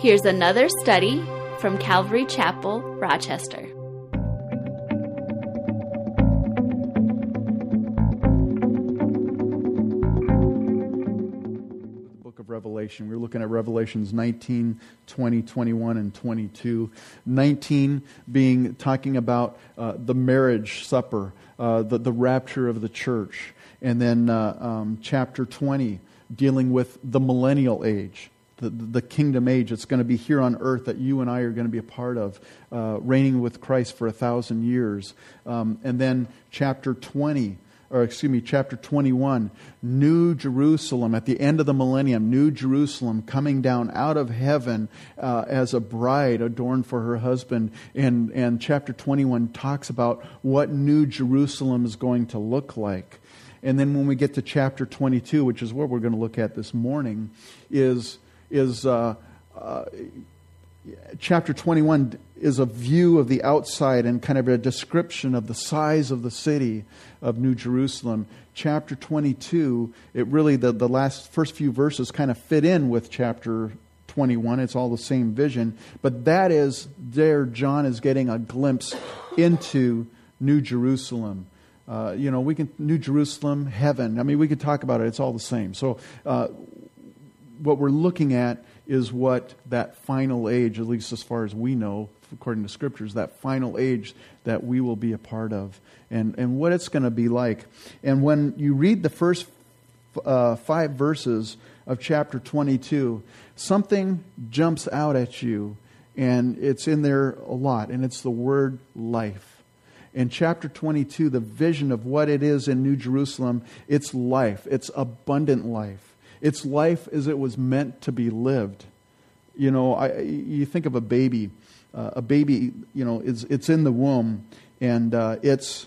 Here's another study from Calvary Chapel, Rochester. book of Revelation. We are looking at Revelations 19, 20, 21, and 22. 19 being talking about uh, the marriage supper, uh, the, the rapture of the church. And then uh, um, chapter 20 dealing with the millennial age. The, the kingdom age that's going to be here on earth that you and I are going to be a part of, uh, reigning with Christ for a thousand years. Um, and then chapter 20, or excuse me, chapter 21, New Jerusalem at the end of the millennium, New Jerusalem coming down out of heaven uh, as a bride adorned for her husband. And, and chapter 21 talks about what New Jerusalem is going to look like. And then when we get to chapter 22, which is what we're going to look at this morning, is, is uh, uh, chapter 21 is a view of the outside and kind of a description of the size of the city of New Jerusalem. Chapter 22, it really, the, the last first few verses kind of fit in with chapter 21. It's all the same vision. But that is there, John is getting a glimpse into New Jerusalem. Uh, you know, we can, New Jerusalem, heaven. I mean, we could talk about it. It's all the same. So, uh, what we're looking at is what that final age, at least as far as we know, according to scriptures, that final age that we will be a part of and, and what it's going to be like. And when you read the first uh, five verses of chapter 22, something jumps out at you, and it's in there a lot, and it's the word life. In chapter 22, the vision of what it is in New Jerusalem, it's life, it's abundant life. It's life as it was meant to be lived. You know, I, you think of a baby. Uh, a baby, you know, is it's in the womb, and uh, it's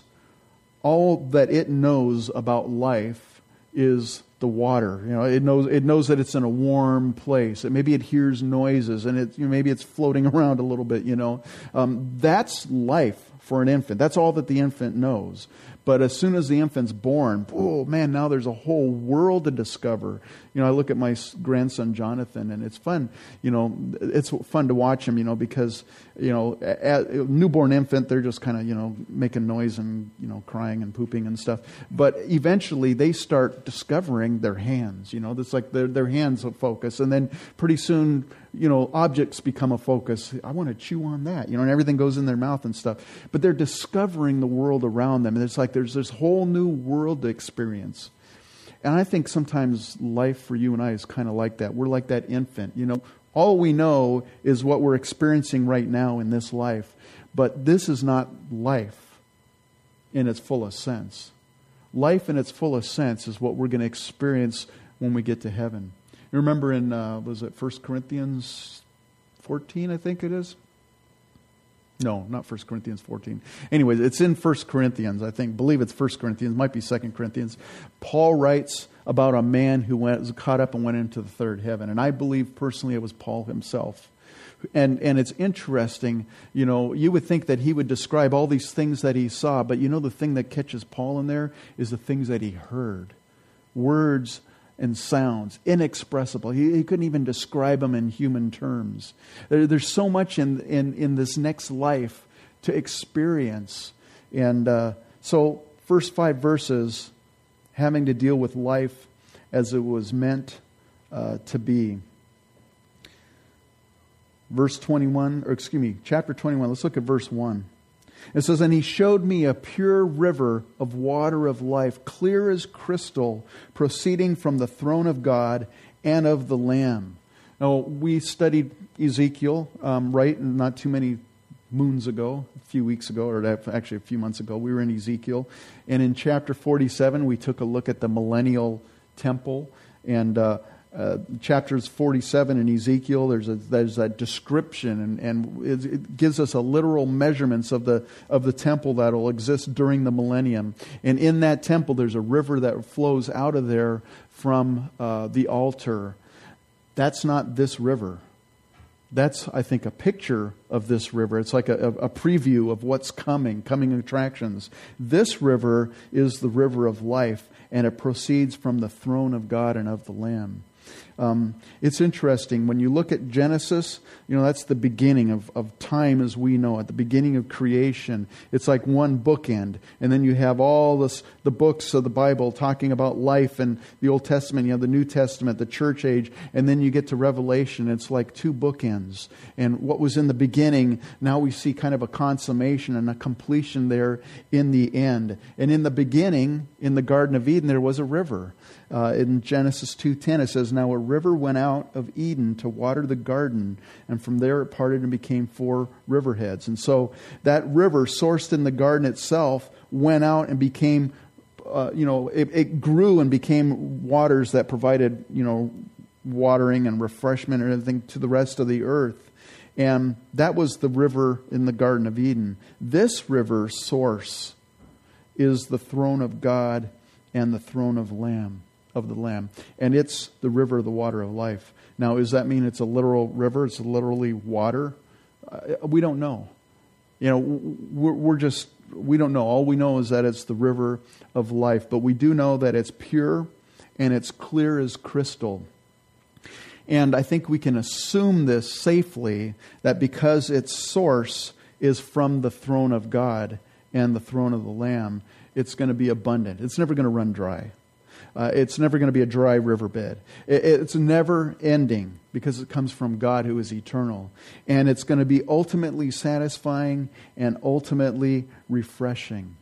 all that it knows about life is the water. You know, it knows it knows that it's in a warm place. It, maybe it hears noises, and it you know, maybe it's floating around a little bit. You know, um, that's life for an infant. That's all that the infant knows. But as soon as the infant's born, oh man, now there's a whole world to discover. You know, I look at my grandson Jonathan, and it's fun. You know, it's fun to watch him. You know, because you know, a, newborn infant, they're just kind of you know making noise and you know crying and pooping and stuff. But eventually, they start discovering their hands. You know, it's like their their hands focus, and then pretty soon you know, objects become a focus. I want to chew on that, you know, and everything goes in their mouth and stuff. But they're discovering the world around them. And it's like there's this whole new world to experience. And I think sometimes life for you and I is kind of like that. We're like that infant, you know. All we know is what we're experiencing right now in this life. But this is not life in its fullest sense. Life in its fullest sense is what we're going to experience when we get to heaven. You remember in, uh, was it 1 Corinthians 14, I think it is? No, not 1 Corinthians 14. Anyway, it's in 1 Corinthians, I think. believe it's 1 Corinthians, might be 2 Corinthians. Paul writes about a man who went, was caught up and went into the third heaven. And I believe personally it was Paul himself. And, and it's interesting, you know, you would think that he would describe all these things that he saw, but you know the thing that catches Paul in there is the things that he heard. Words and sounds, inexpressible. He, he, couldn't even describe them in human terms. There, there's so much in, in, in this next life to experience. And uh, so, first five verses having to deal with life as it was meant uh, to be. Verse 21, or excuse me, chapter 21, let's look at verse 1. It says, And he showed me a pure river of water of life, clear as crystal, proceeding from the throne of God and of the Lamb. Now, we studied Ezekiel, um, right, not too many moons ago, a few weeks ago, or actually a few months ago. We were in Ezekiel. And in chapter 47, we took a look at the millennial temple. And uh, uh, chapters 47 in Ezekiel, there's a, there's that description, and, and it, it, gives us a literal measurements of the, of the temple that will exist during the millennium. And in that temple, there's a river that flows out of there from uh, the altar. That's not this river. That's, I think, a picture of this river. It's like a, a preview of what's coming, coming attractions. This river is the river of life, and it proceeds from the throne of God and of the Lamb. Um, it's interesting when you look at Genesis, you know, that's the beginning of, of time as we know it, the beginning of creation. It's like one bookend. And then you have all this, the books of the Bible talking about life and the Old Testament, you have the New Testament, the church age, and then you get to Revelation. It's like two bookends. And what was in the beginning, now we see kind of a consummation and a completion there in the end. And in the beginning, in the Garden of Eden, there was a river. Uh, in Genesis 2:10 it says now a river went out of Eden to water the garden and from there it parted and became four riverheads. And so that river sourced in the garden itself went out and became uh, you know it, it grew and became waters that provided you know watering and refreshment and everything to the rest of the earth. And that was the river in the Garden of Eden. This river source is the throne of God and the throne of Lamb of the Lamb. And it's the river of the water of life. Now, does that mean it's a literal river? It's literally water? Uh, we don't know. You know, we're, we're just, we don't know. All we know is that it's the river of life. But we do know that it's pure and it's clear as crystal. And I think we can assume this safely that because its source is from the throne of God and the throne of the Lamb, it's going to be abundant. It's never going to run dry. Uh, it's never going to be a dry riverbed. It, it's never ending because it comes from God who is eternal. And it's going to be ultimately satisfying and ultimately refreshing.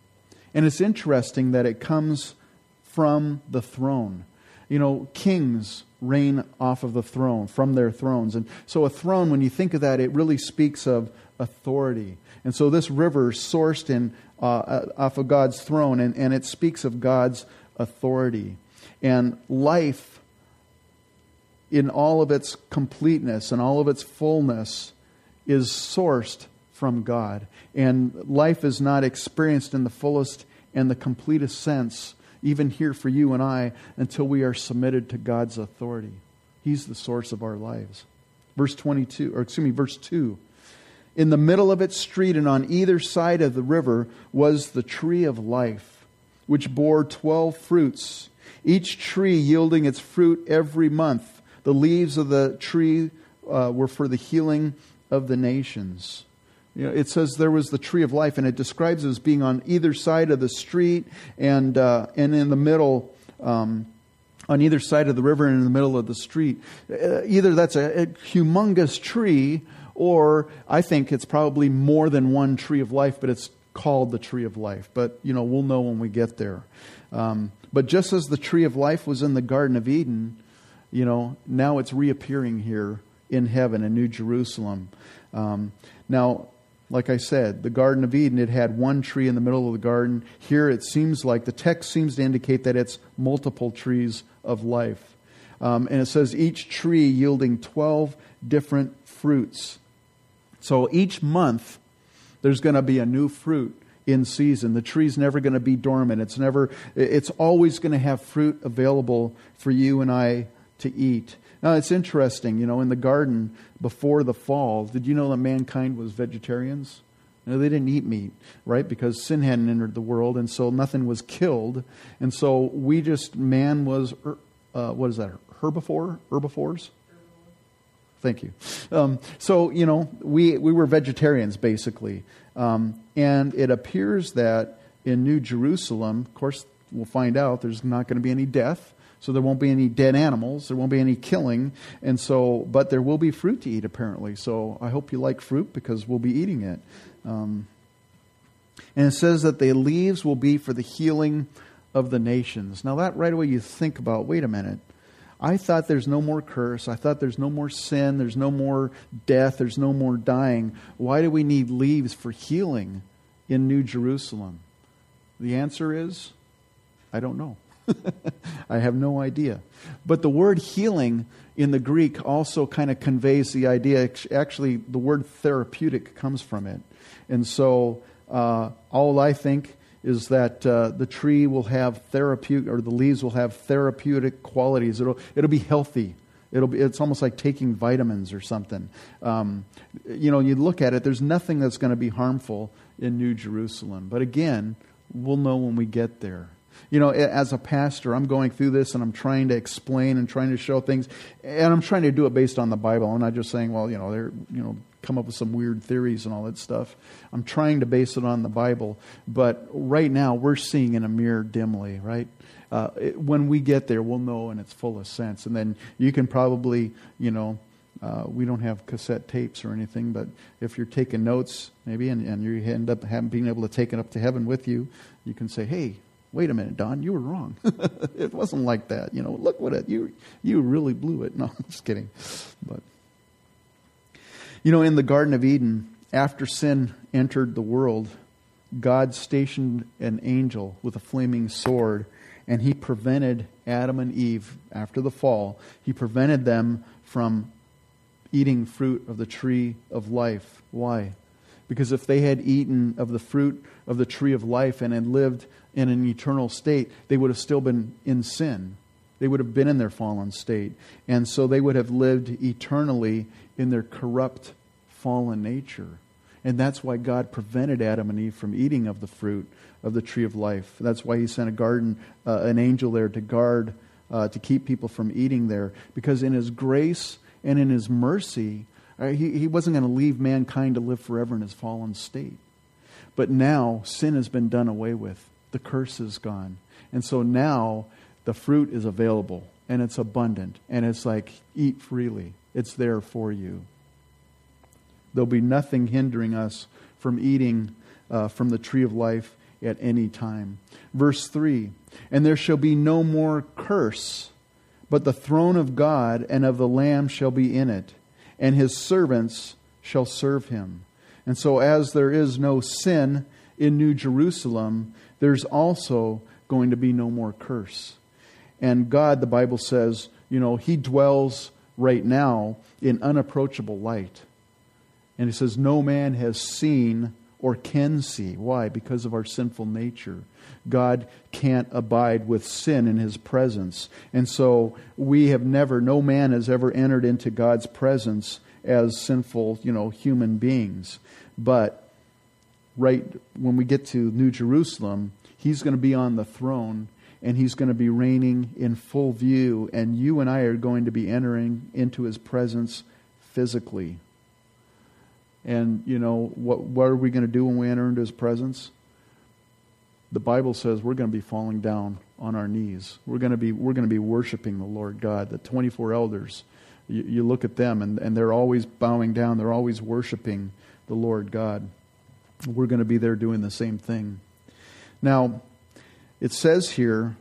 And it's interesting that it comes from the throne. You know, kings reign off of the throne, from their thrones. And so a throne, when you think of that, it really speaks of authority. And so this river sourced in uh, off of God's throne, and, and it speaks of God's authority. And life, in all of its completeness and all of its fullness, is sourced from God. And life is not experienced in the fullest and the completest sense, even here for you and I, until we are submitted to God's authority. He's the source of our lives. Verse 22, or excuse me, verse 2. In the middle of its street and on either side of the river was the tree of life, which bore twelve fruits each tree yielding its fruit every month. The leaves of the tree uh, were for the healing of the nations. You know, it says there was the tree of life, and it describes it as being on either side of the street and, uh, and in the middle, um, on either side of the river and in the middle of the street. Uh, either that's a, a humongous tree, or I think it's probably more than one tree of life, but it's called the tree of life. But, you know, we'll know when we get there. Um, but just as the tree of life was in the Garden of Eden, you know, now it's reappearing here in heaven in New Jerusalem. Um, now, like I said, the Garden of Eden, it had one tree in the middle of the garden. Here it seems like the text seems to indicate that it's multiple trees of life. Um, and it says each tree yielding 12 different fruits. So each month, there's going to be a new fruit in season. The tree's never going to be dormant. It's never it's always going to have fruit available for you and I to eat. Now it's interesting, you know, in the garden before the fall, did you know that mankind was vegetarians? No, they didn't eat meat, right? Because sin hadn't entered the world, and so nothing was killed. And so we just, man was, uh, what is that, herbivore? Herbivores? Thank you. Um, so, you know, we, we were vegetarians, basically. Um, and it appears that in New Jerusalem, of course, we'll find out there's not going to be any death. So there won't be any dead animals. There won't be any killing. And so, but there will be fruit to eat, apparently. So I hope you like fruit because we'll be eating it. Um, and it says that the leaves will be for the healing of the nations. Now, that right away you think about wait a minute. I thought there's no more curse. I thought there's no more sin. There's no more death. There's no more dying. Why do we need leaves for healing in New Jerusalem? The answer is I don't know. I have no idea. But the word healing in the Greek also kind of conveys the idea. Actually, the word therapeutic comes from it. And so, uh, all I think is that uh, the tree will have therapeutic, or the leaves will have therapeutic qualities. It'll, it'll be healthy. It'll be, it's almost like taking vitamins or something. Um, you know, you look at it, there's nothing that's going to be harmful in New Jerusalem. But again, we'll know when we get there. You know, as a pastor, I'm going through this and I'm trying to explain and trying to show things, and I'm trying to do it based on the Bible. I'm not just saying, well, you know, they're, you know, come up with some weird theories and all that stuff. I'm trying to base it on the Bible. But right now, we're seeing in a mirror dimly, right? Uh, it, when we get there, we'll know in its fullest sense. And then you can probably, you know, uh, we don't have cassette tapes or anything, but if you're taking notes, maybe, and, and you end up having, being able to take it up to heaven with you, you can say, hey, wait a minute, Don, you were wrong. it wasn't like that. You know, look what it, you, you really blew it. No, I'm just kidding. But, you know, in the Garden of Eden, after sin entered the world, God stationed an angel with a flaming sword, and he prevented Adam and Eve, after the fall, he prevented them from eating fruit of the tree of life. Why? Because if they had eaten of the fruit of the tree of life and had lived in an eternal state, they would have still been in sin. They would have been in their fallen state. And so they would have lived eternally in their corrupt, fallen nature. And that's why God prevented Adam and Eve from eating of the fruit of the tree of life. That's why He sent a garden, uh, an angel there to guard, uh, to keep people from eating there. Because in His grace and in His mercy, uh, he, he wasn't going to leave mankind to live forever in his fallen state. But now sin has been done away with, the curse is gone. And so now the fruit is available and it's abundant and it's like eat freely, it's there for you. There'll be nothing hindering us from eating uh, from the tree of life at any time. Verse 3 And there shall be no more curse, but the throne of God and of the Lamb shall be in it, and his servants shall serve him. And so, as there is no sin in New Jerusalem, there's also going to be no more curse. And God, the Bible says, you know, He dwells right now in unapproachable light. And He says, no man has seen or can see. Why? Because of our sinful nature. God can't abide with sin in his presence. And so we have never, no man has ever entered into God's presence as sinful, you know, human beings. But right when we get to New Jerusalem, he's going to be on the throne and he's going to be reigning in full view, and you and I are going to be entering into his presence physically. And, you know, what, what are we going to do when we enter into his presence? The Bible says we're going to be falling down on our knees. We're going to be, we're going to be worshiping the Lord God. The 24 elders, you, you look at them, and, and they're always bowing down, they're always worshiping the Lord God. We're going to be there doing the same thing. Now, it says here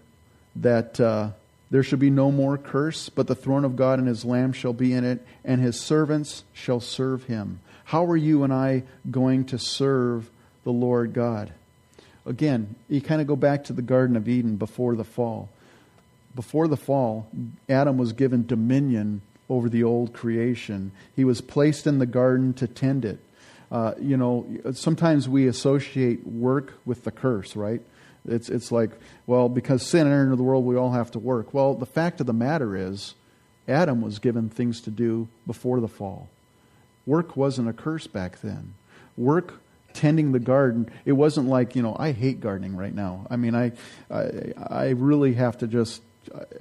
that uh, there shall be no more curse, but the throne of God and his Lamb shall be in it, and his servants shall serve him. How are you and I going to serve the Lord God? Again, you kind of go back to the Garden of Eden before the fall. Before the fall, Adam was given dominion over the old creation. He was placed in the garden to tend it. Uh, you know, sometimes we associate work with the curse, right? It's, it's like, well, because sin entered into the world, we all have to work. Well, the fact of the matter is, Adam was given things to do before the fall. Work wasn't a curse back then. Work tending the garden, it wasn't like, you know, I hate gardening right now. I mean, I, I, I really have to just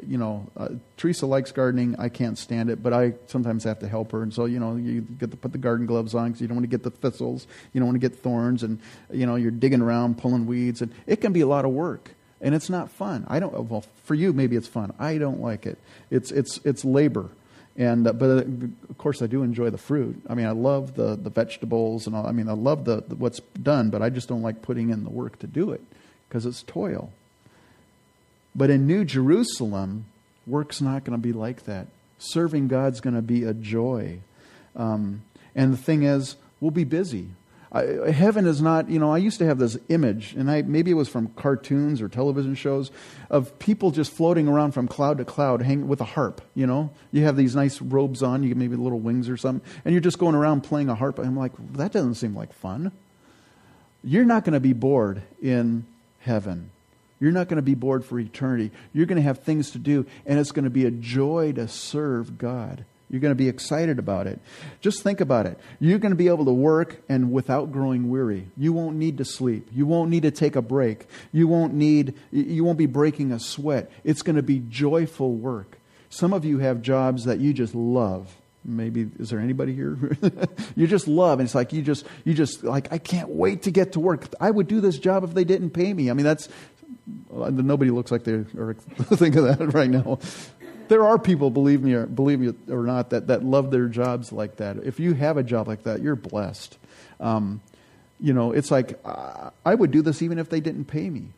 you know, uh, Teresa likes gardening. I can't stand it, but I sometimes have to help her. And so, you know, you get to put the garden gloves on because you don't want to get the thistles. You don't want to get thorns. And, you know, you're digging around, pulling weeds. And it can be a lot of work. And it's not fun. I don't, well, for you, maybe it's fun. I don't like it. It's, it's, it's labor. And, uh, but uh, of course, I do enjoy the fruit. I mean, I love the, the vegetables and all. I mean, I love the, the what's done, but I just don't like putting in the work to do it because it's toil. But in New Jerusalem, work's not going to be like that. Serving God's going to be a joy. Um, and the thing is, we'll be busy. I, heaven is not, you know, I used to have this image, and I, maybe it was from cartoons or television shows, of people just floating around from cloud to cloud hang, with a harp, you know? You have these nice robes on, you get maybe little wings or something, and you're just going around playing a harp. I'm like, that doesn't seem like fun. You're not going to be bored in heaven. You're not going to be bored for eternity. You're going to have things to do, and it's going to be a joy to serve God You're going to be excited about it. Just think about it. You're going to be able to work and without growing weary. You won't need to sleep. You won't need to take a break. You won't need you won't be breaking a sweat. It's going to be joyful work. Some of you have jobs that you just love. Maybe is there anybody here? you just love and it's like you just you just like I can't wait to get to work. I would do this job if they didn't pay me. I mean that's nobody looks like they are thinking that right now there are people, believe me or believe me or not, that, that love their jobs like that. If you have a job like that, you're blessed. Um, you know, it's like I would do this even if they didn't pay me.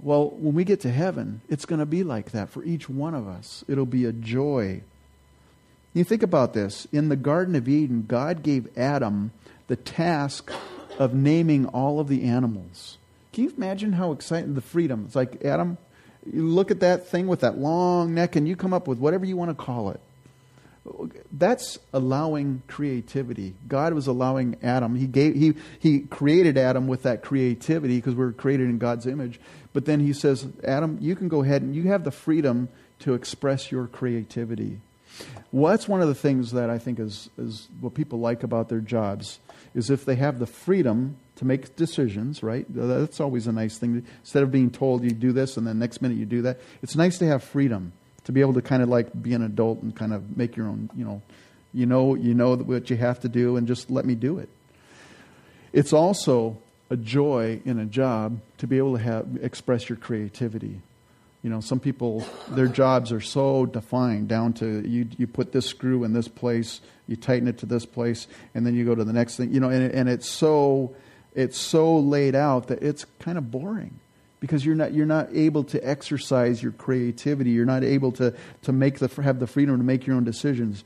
Well, when we get to heaven, it's going to be like that for each one of us. It'll be a joy. You think about this. In the Garden of Eden, God gave Adam the task of naming all of the animals. Can you imagine how exciting the freedom? It's like, Adam, you look at that thing with that long neck and you come up with whatever you want to call it. That's allowing creativity. God was allowing Adam. He gave he he created Adam with that creativity because we are created in God's image. But then he says, Adam, you can go ahead and you have the freedom to express your creativity. Well, that's one of the things that I think is, is what people like about their jobs is if they have the freedom to make decisions, right? That's always a nice thing. Instead of being told you do this and then next minute you do that, it's nice to have freedom to be able to kind of like be an adult and kind of make your own, you know, you know, you know what you have to do and just let me do it. It's also a joy in a job to be able to have express your creativity. You know, some people their jobs are so defined down to you you put this screw in this place, you tighten it to this place, and then you go to the next thing. You know, and, and it's so it's so laid out that it's kind of boring because you're not you're not able to exercise your creativity. You're not able to to make the have the freedom to make your own decisions.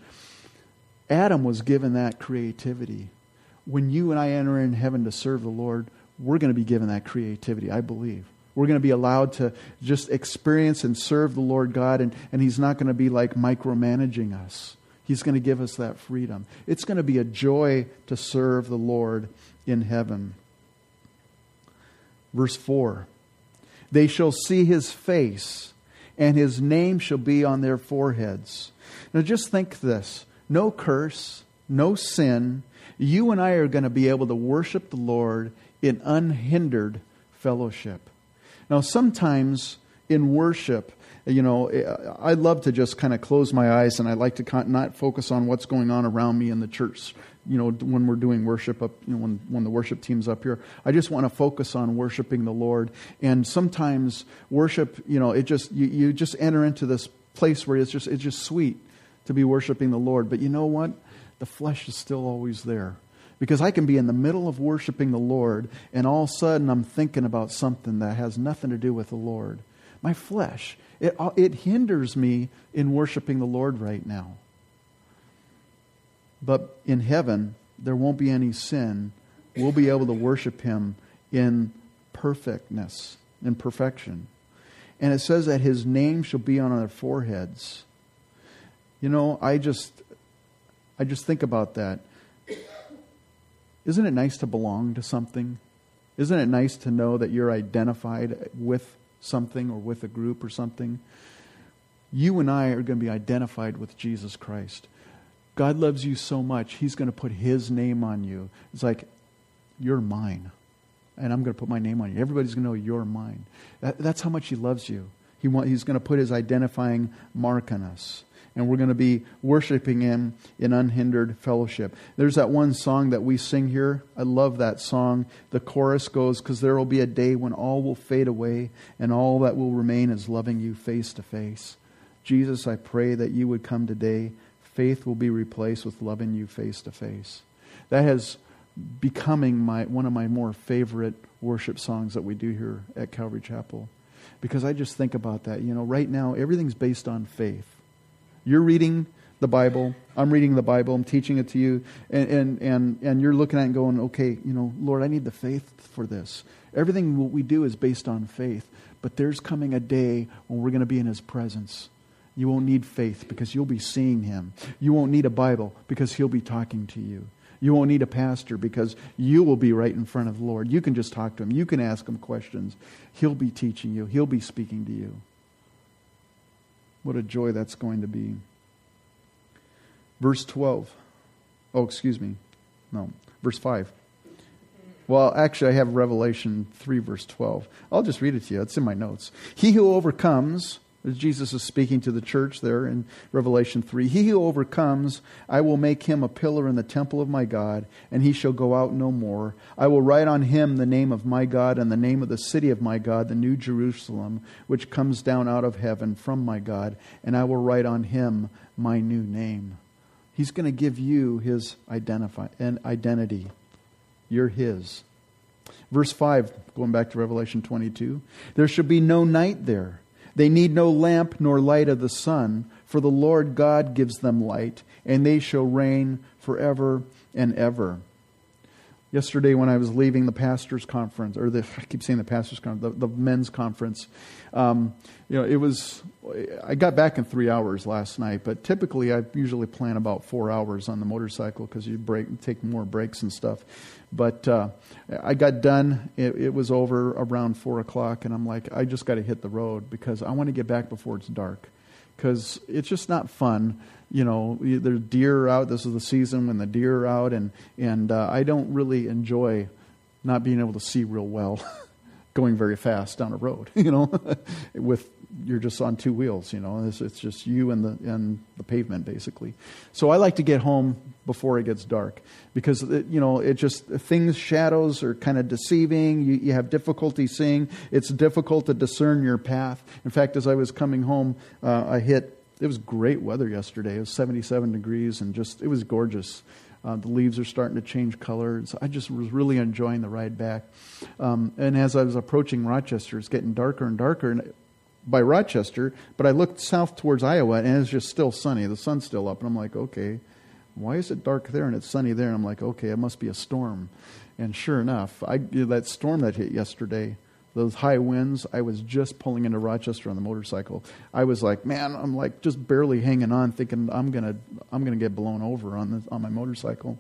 Adam was given that creativity. When you and I enter in heaven to serve the Lord, we're going to be given that creativity, I believe. We're going to be allowed to just experience and serve the Lord God, and, and He's not going to be like micromanaging us. He's going to give us that freedom. It's going to be a joy to serve the Lord in heaven. Verse 4 They shall see his face, and his name shall be on their foreheads. Now just think this no curse, no sin. You and I are going to be able to worship the Lord in unhindered fellowship. Now, sometimes in worship, you know, eh, I love to just kind of close my eyes and I like to not focus on what's going on around me in the church you know, when we're doing worship up, you know, when, when the worship team's up here, I just want to focus on worshiping the Lord. And sometimes worship, you know, it just, you, you just enter into this place where it's just, it's just sweet to be worshiping the Lord. But you know what? The flesh is still always there. Because I can be in the middle of worshiping the Lord, and all of a sudden I'm thinking about something that has nothing to do with the Lord. My flesh, it, it hinders me in worshiping the Lord right now. But in heaven, there won't be any sin. We'll be able to worship Him in perfectness, in perfection. And it says that His name shall be on our foreheads. You know, I just, I just think about that. Isn't it nice to belong to something? Isn't it nice to know that you're identified with something or with a group or something? You and I are going to be identified with Jesus Christ. God loves you so much, He's going to put His name on you. It's like, you're mine. And I'm going to put my name on you. Everybody's going to know you're mine. That, that's how much He loves you. He want, he's going to put His identifying mark on us. And we're going to be worshiping Him in unhindered fellowship. There's that one song that we sing here. I love that song. The chorus goes, Because there will be a day when all will fade away, and all that will remain is loving you face to face. Jesus, I pray that you would come today faith will be replaced with loving you face to face. That has becoming my one of my more favorite worship songs that we do here at Calvary Chapel. Because I just think about that. You know, right now everything's based on faith. You're reading the Bible, I'm reading the Bible, I'm teaching it to you, and, and, and, and you're looking at it and going, okay, you know, Lord, I need the faith for this. Everything what we do is based on faith. But there's coming a day when we're going to be in His presence you won't need faith because you'll be seeing him. You won't need a Bible because he'll be talking to you. You won't need a pastor because you will be right in front of the Lord. You can just talk to him. You can ask him questions. He'll be teaching you, he'll be speaking to you. What a joy that's going to be. Verse 12. Oh, excuse me. No, verse 5. Well, actually, I have Revelation 3, verse 12. I'll just read it to you. It's in my notes. He who overcomes, Jesus is speaking to the church there in Revelation 3, he who overcomes, I will make him a pillar in the temple of my God, and he shall go out no more. I will write on him the name of my God and the name of the city of my God, the new Jerusalem, which comes down out of heaven from my God, and I will write on him my new name. He's going to give you his identify and identity. You're His. Verse 5, going back to Revelation 22 There shall be no night there. They need no lamp nor light of the sun, for the Lord God gives them light, and they shall reign forever and ever. Yesterday, when I was leaving the pastors' conference, or the, I keep saying the pastors' conference, the, the men's conference, um, you know, it was, I got back in three hours last night, but typically I usually plan about four hours on the motorcycle because you break, take more breaks and stuff. But uh, I got done, it, it was over around four o'clock, and I'm like, I just got to hit the road because I want to get back before it's dark because it's just not fun. You know, there's deer are out. This is the season when the deer are out, and and uh, I don't really enjoy not being able to see real well, going very fast down a road. You know, with you're just on two wheels. You know, it's, it's just you and the and the pavement basically. So I like to get home before it gets dark because it, you know it just things shadows are kind of deceiving. You, you have difficulty seeing. It's difficult to discern your path. In fact, as I was coming home, uh, I hit. It was great weather yesterday. It was 77 degrees and just it was gorgeous. Uh, the leaves are starting to change colors. I just was really enjoying the ride back. Um, and as I was approaching Rochester, it's getting darker and darker. And by Rochester, but I looked south towards Iowa, and it's just still sunny. The sun's still up, and I'm like, okay, why is it dark there and it's sunny there? And I'm like, okay, it must be a storm. And sure enough, I, that storm that hit yesterday, those high winds, I was just pulling into Rochester on the motorcycle. I was like, man, I'm like just barely hanging on, thinking I'm gonna, I'm gonna get blown over on the, on my motorcycle.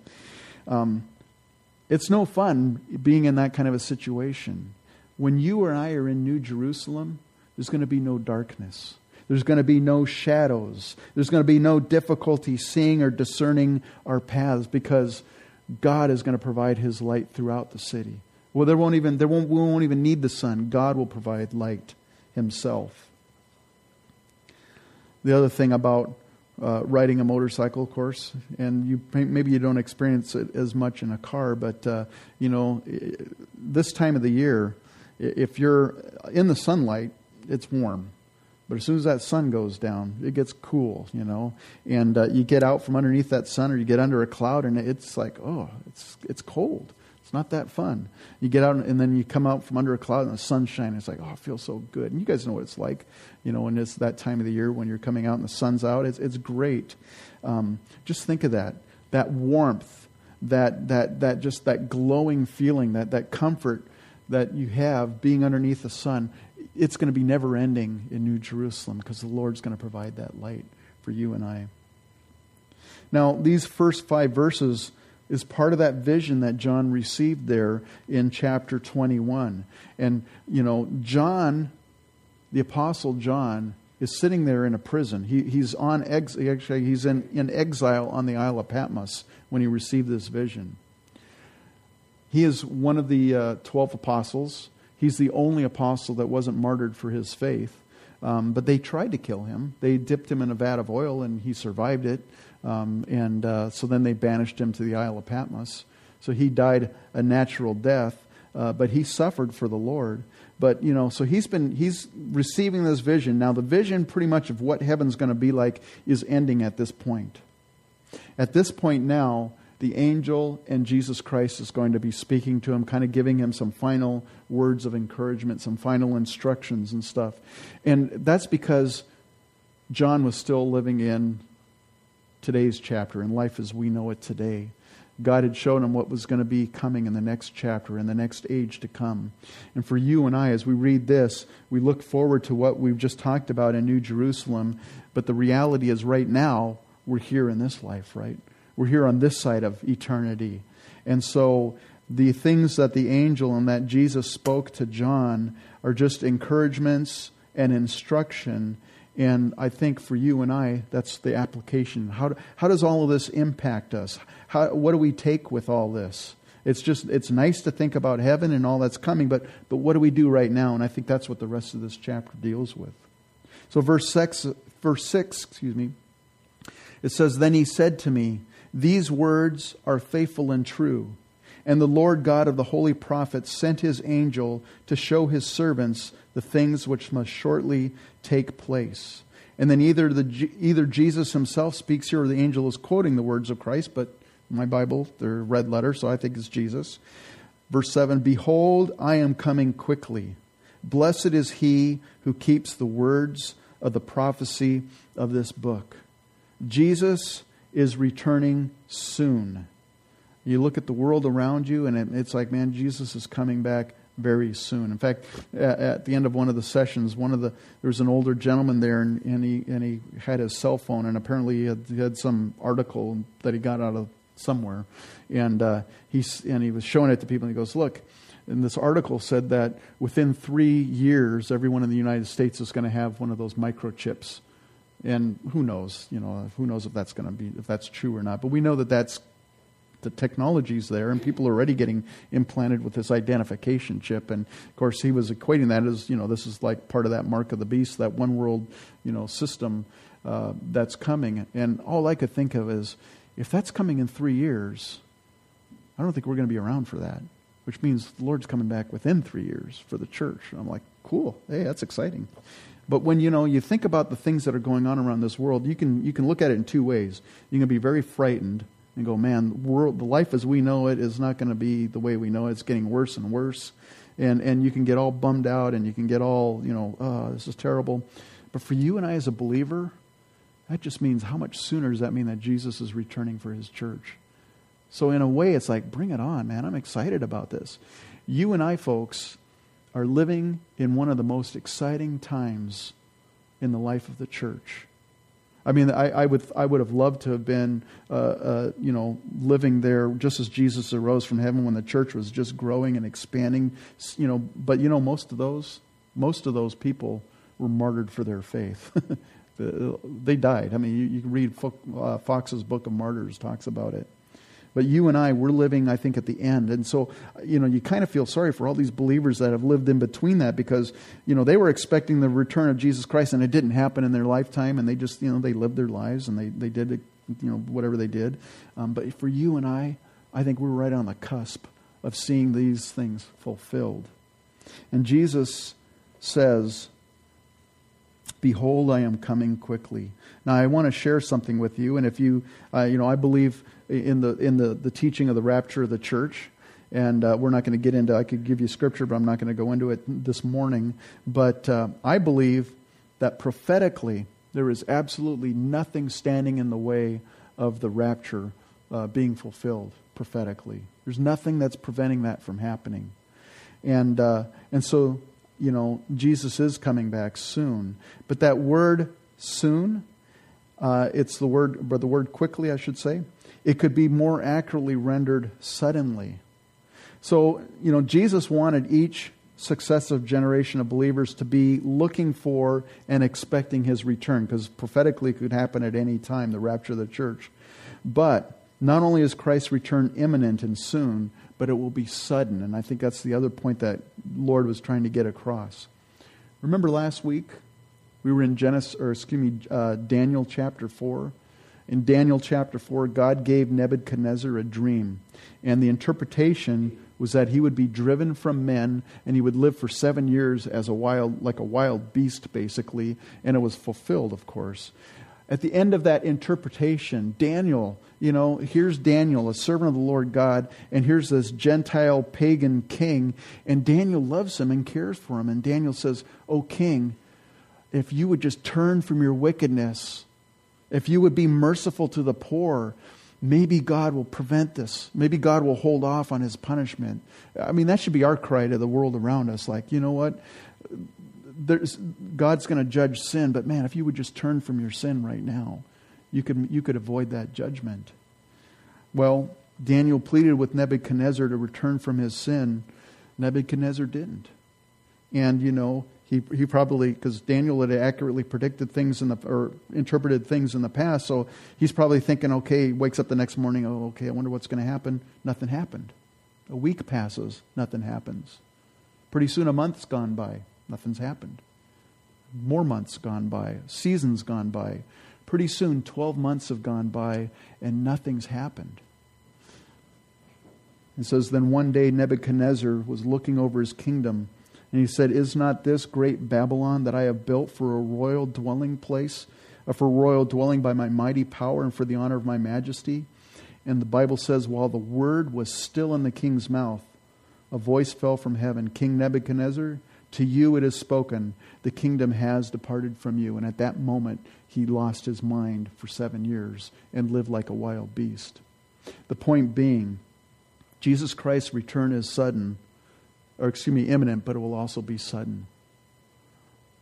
Um, it's no fun being in that kind of a situation. When you and I are in New Jerusalem, there's going to be no darkness. There's going to be no shadows. There's going to be no difficulty seeing or discerning our paths because God is going to provide his light throughout the city. Well, there won't even there won't we won't even need the sun. God will provide light himself. The other thing about uh, riding a motorcycle, course, and you maybe you don't experience it as much in a car, but uh, you know, this time of the year, if you're in the sunlight, it's warm. But as soon as that sun goes down, it gets cool, you know. And uh, you get out from underneath that sun, or you get under a cloud, and it's like, oh, it's it's cold. It's not that fun. You get out, and then you come out from under a cloud, and the sun's shining. It's like, oh, it feels so good. And you guys know what it's like, you know, when it's that time of the year when you're coming out and the sun's out. It's it's great. Um, just think of that, that warmth, that that that just that glowing feeling, that that comfort that you have being underneath the sun it's going to be never ending in New Jerusalem because the Lord's going to provide that light for you and I. Now, these first five verses is part of that vision that John received there in chapter 21. And, you know, John, the Apostle John, is sitting there in a prison. He, he's on ex, actually he's in, in exile on the Isle of Patmos when he received this vision. He is one of the uh, 12 apostles. He's the only apostle that wasn't martyred for his faith. Um, but they tried to kill him. They dipped him in a vat of oil, and he survived it. Um, and uh, so then they banished him to the Isle of Patmos. So he died a natural death, uh, but he suffered for the Lord. But you know, so he's been he's receiving this vision now. The vision, pretty much of what heaven's going to be like, is ending at this point. At this point now, the angel and Jesus Christ is going to be speaking to him, kind of giving him some final words of encouragement, some final instructions and stuff. And that's because John was still living in today's chapter, in life as we know it today. God had shown him what was going to be coming in the next chapter, in the next age to come. And for you and I, as we read this, we look forward to what we've just talked about in New Jerusalem. But the reality is, right now, we're here in this life, right? We're here on this side of eternity. And so the things that the angel and that Jesus spoke to John are just encouragements and instruction And I think for you and I, that's the application. How, how does all of this impact us? How, what do we take with all this? It's just, it's nice to think about heaven and all that's coming, but, but what do we do right now? And I think that's what the rest of this chapter deals with. So verse six, verse 6, excuse me, it says, Then he said to me, These words are faithful and true. And the Lord God of the holy prophets sent his angel to show his servants the things which must shortly take place. And then either, the, either Jesus himself speaks here or the angel is quoting the words of Christ, but my Bible, they're red letter, so I think it's Jesus. Verse 7 Behold, I am coming quickly. Blessed is he who keeps the words of the prophecy of this book. Jesus is returning soon. You look at the world around you, and it's like, man, Jesus is coming back very soon. In fact, at the end of one of the sessions, one of the there was an older gentleman there, and, and he and he had his cell phone, and apparently he had, he had some article that he got out of somewhere, and uh, he and he was showing it to people, and he goes, "Look." And this article said that within three years, everyone in the United States is going to have one of those microchips, and who knows, you know, who knows if that's going to be if that's true or not. But we know that that's the technology's there, and people are already getting implanted with this identification chip. And of course, he was equating that as you know, this is like part of that mark of the beast, that one world, you know, system uh, that's coming. And all I could think of is, if that's coming in three years, I don't think we're going to be around for that. Which means the Lord's coming back within three years for the church. And I'm like, cool, hey, that's exciting. But when you know you think about the things that are going on around this world, you can you can look at it in two ways. You can be very frightened and go, man, the, world, the life as we know it is not going to be the way we know it. It's getting worse and worse. And, and you can get all bummed out and you can get all, you know, oh, this is terrible. But for you and I as a believer, that just means how much sooner does that mean that Jesus is returning for his church? So, in a way, it's like, bring it on, man. I'm excited about this. You and I, folks, are living in one of the most exciting times in the life of the church. I mean, I, I, would I would have loved to have been, uh, uh, you know, living there just as Jesus arose from heaven when the church was just growing and expanding, you know. But you know, most of those most of those people were martyred for their faith. they died. I mean, you, you read uh, Fox's Book of Martyrs talks about it. But you and I, we're living, I think, at the end. And so, you know, you kind of feel sorry for all these believers that have lived in between that because, you know, they were expecting the return of Jesus Christ and it didn't happen in their lifetime and they just, you know, they lived their lives and they, they did, you know, whatever they did. Um, but for you and I, I think we're right on the cusp of seeing these things fulfilled. And Jesus says, Behold, I am coming quickly. Now, I want to share something with you, and if you, uh, you know, I believe in the in the, the teaching of the rapture of the church. And uh, we're not going to get into. I could give you scripture, but I'm not going to go into it this morning. But uh, I believe that prophetically there is absolutely nothing standing in the way of the rapture uh, being fulfilled prophetically. There's nothing that's preventing that from happening. And uh, and so you know Jesus is coming back soon. But that word soon, uh, it's the word, but the word quickly, I should say. It could be more accurately rendered suddenly. So, you know, Jesus wanted each successive generation of believers to be looking for and expecting his return because prophetically it could happen at any time, the rapture of the church. But not only is Christ's return imminent and soon, but it will be sudden. And I think that's the other point that Lord was trying to get across. Remember last week we were in Genesis, or excuse me, uh, Daniel chapter 4. In Daniel chapter 4, God gave Nebuchadnezzar a dream. And the interpretation was that he would be driven from men and he would live for seven years as a wild, like a wild beast, basically. And it was fulfilled, of course. At the end of that interpretation, Daniel, you know, here's Daniel, a servant of the Lord God, and here's this Gentile pagan king, and Daniel loves him and cares for him. And Daniel says, O king, if you would just turn from your wickedness if you would be merciful to the poor, maybe God will prevent this. Maybe God will hold off on his punishment. I mean, that should be our cry to the world around us. Like, you know what? God's going to judge sin, but man, if you would just turn from your sin right now, you could, you could avoid that judgment. Well, Daniel pleaded with Nebuchadnezzar to return from his sin. Nebuchadnezzar didn't. And, you know, He, he probably, because Daniel had accurately predicted things in the, or interpreted things in the past, so he's probably thinking, okay, wakes up the next morning, oh, okay, I wonder what's going to happen. Nothing happened. A week passes, nothing happens. Pretty soon a month's gone by, nothing's happened. More months gone by, seasons gone by. Pretty soon, 12 months have gone by, and nothing's happened. It says, Then one day Nebuchadnezzar was looking over his kingdom and he said, Is not this great Babylon that I have built for a royal dwelling place, uh, for royal dwelling by my mighty power and for the honor of my majesty? And the Bible says, While the word was still in the king's mouth, a voice fell from heaven King Nebuchadnezzar, to you it is spoken, the kingdom has departed from you. And at that moment, he lost his mind for seven years and lived like a wild beast. The point being, Jesus Christ's return is sudden or excuse me, imminent, but it will also be sudden.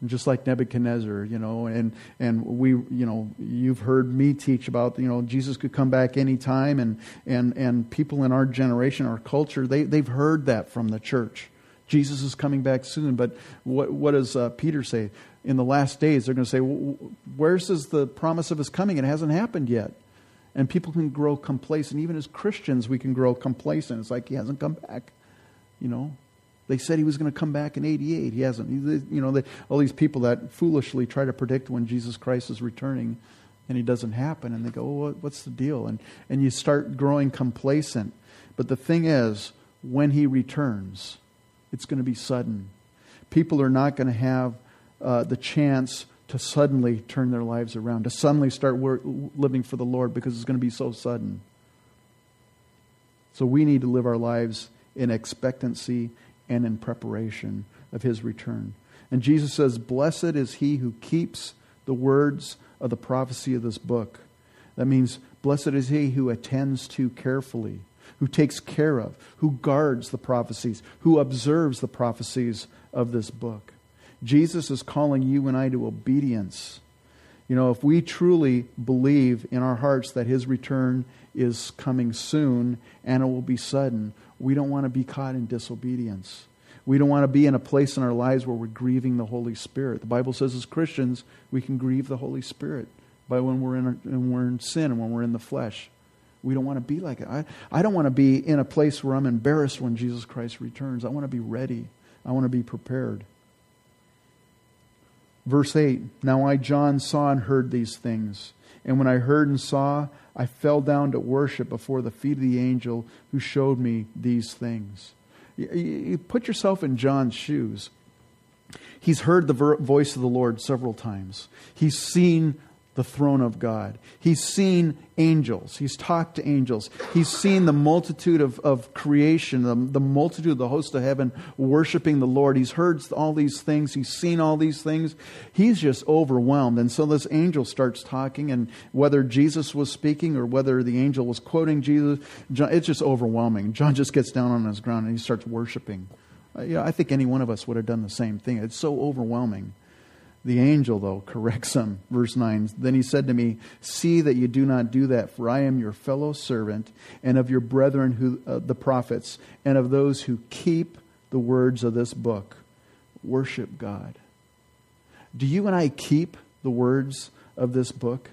And just like Nebuchadnezzar, you know, and, and we, you know, you've heard me teach about, you know, Jesus could come back anytime, and, and, and people in our generation, our culture, they, they've heard that from the church. Jesus is coming back soon, but what, what does uh, Peter say? In the last days, they're going to say, Where's the promise of his coming? It hasn't happened yet. And people can grow complacent. Even as Christians, we can grow complacent. It's like he hasn't come back. You know, they said he was going to come back in 88. He hasn't. You know, they, all these people that foolishly try to predict when Jesus Christ is returning and he doesn't happen. And they go, well, what's the deal? And, and you start growing complacent. But the thing is, when he returns, it's going to be sudden. People are not going to have uh, the chance to suddenly turn their lives around, to suddenly start work, living for the Lord because it's going to be so sudden. So we need to live our lives in expectancy and in preparation of his return. And Jesus says, Blessed is he who keeps the words of the prophecy of this book. That means, blessed is he who attends to carefully, who takes care of, who guards the prophecies, who observes the prophecies of this book. Jesus is calling you and I to obedience. You know, if we truly believe in our hearts that his return is coming soon and it will be sudden, we don't want to be caught in disobedience. We don't want to be in a place in our lives where we're grieving the Holy Spirit. The Bible says as Christians, we can grieve the Holy Spirit by when we're in, when we're in sin and when we're in the flesh. We don't want to be like it. I, I don't want to be in a place where I'm embarrassed when Jesus Christ returns. I want to be ready. I want to be prepared. Verse 8 Now I, John, saw and heard these things. And when I heard and saw, I fell down to worship before the feet of the angel who showed me these things. You, you put yourself in John's shoes. He's heard the voice of the Lord several times. He's seen the throne of God. He's seen angels. He's talked to angels. He's seen the multitude of, of creation, the, the multitude of the host of heaven worshiping the Lord. He's heard all these things. He's seen all these things. He's just overwhelmed. And so this angel starts talking, and whether Jesus was speaking or whether the angel was quoting Jesus, John, it's just overwhelming. John just gets down on his ground and he starts worshiping. Uh, yeah, I think any one of us would have done the same thing. It's so overwhelming. The angel, though, corrects him. Verse 9 Then he said to me, See that you do not do that, for I am your fellow servant, and of your brethren, who, uh, the prophets, and of those who keep the words of this book. Worship God. Do you and I keep the words of this book?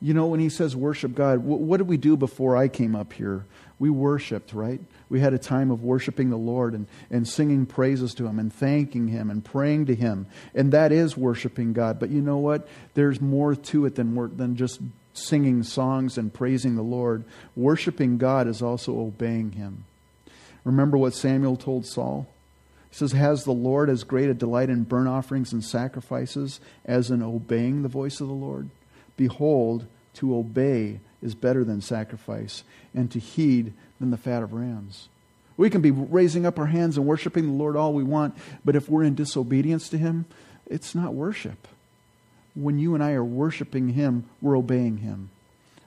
You know, when he says worship God, what did we do before I came up here? We worshiped, right? We had a time of worshiping the Lord and, and singing praises to Him and thanking Him and praying to Him. And that is worshiping God. But you know what? There's more to it than, than just singing songs and praising the Lord. Worshiping God is also obeying Him. Remember what Samuel told Saul? He says, Has the Lord as great a delight in burnt offerings and sacrifices as in obeying the voice of the Lord? Behold, to obey is better than sacrifice, and to heed than the fat of rams. We can be raising up our hands and worshiping the Lord all we want, but if we're in disobedience to Him, it's not worship. When you and I are worshiping Him, we're obeying Him.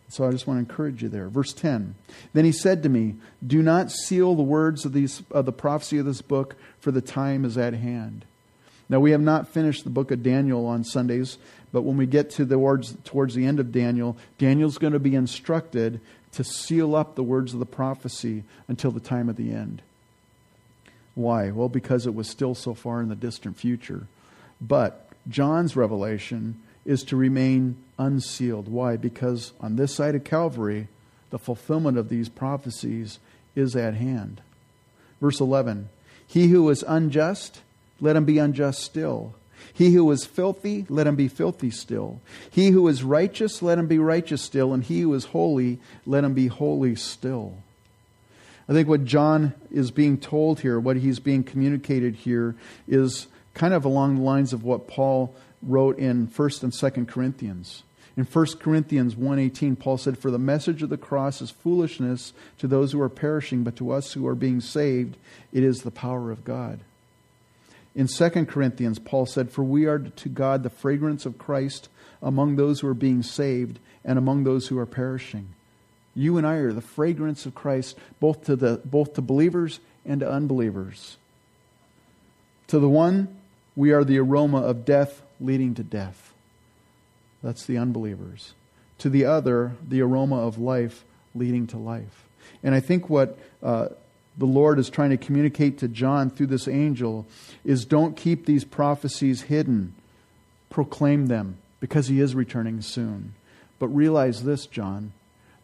So I just want to encourage you there. Verse 10. Then he said to me, Do not seal the words of, these, of the prophecy of this book, for the time is at hand. Now, we have not finished the book of Daniel on Sundays, but when we get to the words towards the end of Daniel, Daniel's going to be instructed to seal up the words of the prophecy until the time of the end. Why? Well, because it was still so far in the distant future. But John's revelation is to remain unsealed. Why? Because on this side of Calvary, the fulfillment of these prophecies is at hand. Verse 11 He who is unjust, let him be unjust still. He who is filthy, let him be filthy still. He who is righteous, let him be righteous still. And he who is holy, let him be holy still. I think what John is being told here, what he's being communicated here, is kind of along the lines of what Paul wrote in 1st and 2nd Corinthians. In 1 Corinthians 1:18 Paul said for the message of the cross is foolishness to those who are perishing but to us who are being saved it is the power of God. In 2 Corinthians Paul said for we are to God the fragrance of Christ among those who are being saved and among those who are perishing. You and I are the fragrance of Christ both to the both to believers and to unbelievers. To the one we are the aroma of death leading to death. That's the unbelievers. To the other, the aroma of life leading to life. And I think what uh, the Lord is trying to communicate to John through this angel is don't keep these prophecies hidden, proclaim them, because he is returning soon. But realize this, John,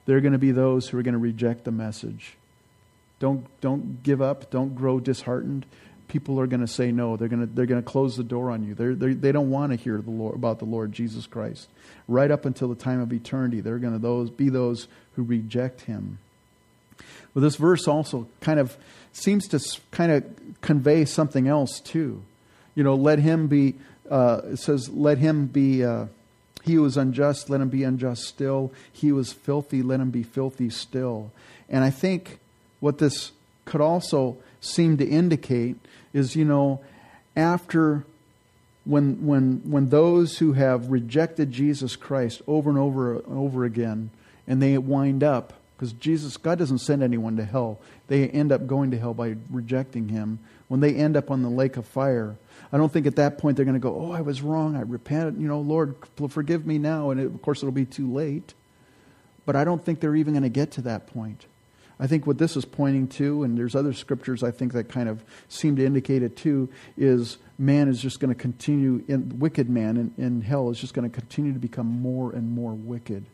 there are going to be those who are going to reject the message. Don't, don't give up, don't grow disheartened people are going to say no. They're going to, they're going to close the door on you. They're, they're, they do not want to hear the Lord, about the Lord Jesus Christ. Right up until the time of eternity, they're going to those, be those who reject him. Well, this verse also kind of seems to kind of convey something else too. You know, let him be, uh, it says, let him be, uh, he who is unjust, let him be unjust still. He is filthy, let him be filthy still. And I think what this could also seem to indicate is, you know, after when, when, when those who have rejected Jesus Christ over and over and over again, and they wind up, because Jesus, God doesn't send anyone to hell. They end up going to hell by rejecting Him. When they end up on the lake of fire, I don't think at that point they're going to go, Oh, I was wrong. I repent. You know, Lord, forgive me now. And it, of course, it'll be too late. But I don't think they're even going to get to that point. I think what this is pointing to, and there's other scriptures I think that kind of seem to indicate it too, is man is just going to continue, in, wicked man in, in hell is just going to continue to become more and more wicked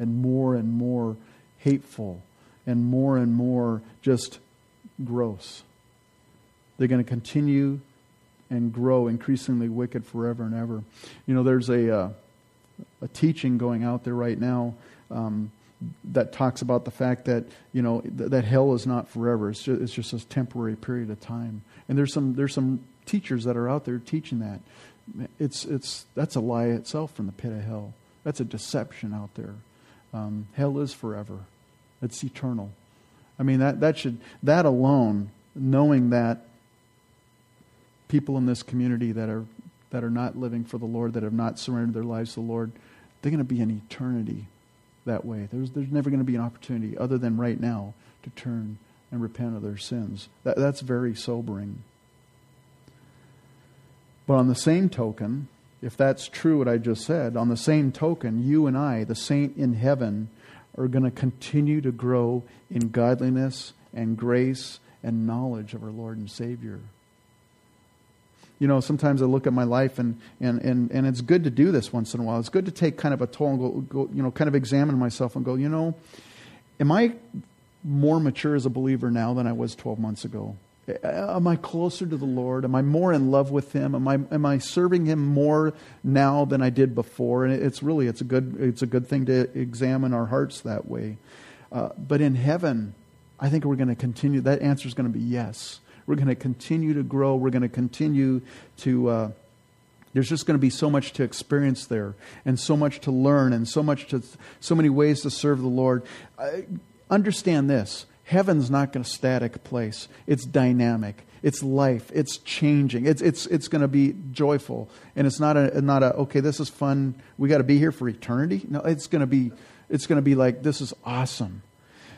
and more and more hateful and more and more just gross. They're going to continue and grow increasingly wicked forever and ever. You know, there's a, uh, a teaching going out there right now. Um, that talks about the fact that you know th- that hell is not forever. It's just, it's just a temporary period of time. And there's some there's some teachers that are out there teaching that. It's it's that's a lie itself from the pit of hell. That's a deception out there. Um, hell is forever. It's eternal. I mean that that should that alone, knowing that people in this community that are that are not living for the Lord, that have not surrendered their lives to the Lord, they're going to be an eternity that way. There's, there's never going to be an opportunity other than right now to turn and repent of their sins. That, that's very sobering. But on the same token, if that's true, what I just said, on the same token, you and I, the saint in heaven, are going to continue to grow in godliness and grace and knowledge of our Lord and Savior you know, sometimes I look at my life and, and, and, and it's good to do this once in a while. It's good to take kind of a toll and go, go, you know, kind of examine myself and go, you know, am I more mature as a believer now than I was 12 months ago? Am I closer to the Lord? Am I more in love with Him? Am I, am I serving Him more now than I did before? And it's really, it's a good, it's a good thing to examine our hearts that way. Uh, but in heaven, I think we're going to continue. That answer is going to be yes. We're going to continue to grow. We're going to continue to. Uh, there's just going to be so much to experience there, and so much to learn, and so much to so many ways to serve the Lord. I, understand this: heaven's not to static place. It's dynamic. It's life. It's changing. It's it's it's going to be joyful, and it's not a not a okay. This is fun. We got to be here for eternity. No, it's going to be it's going to be like this is awesome.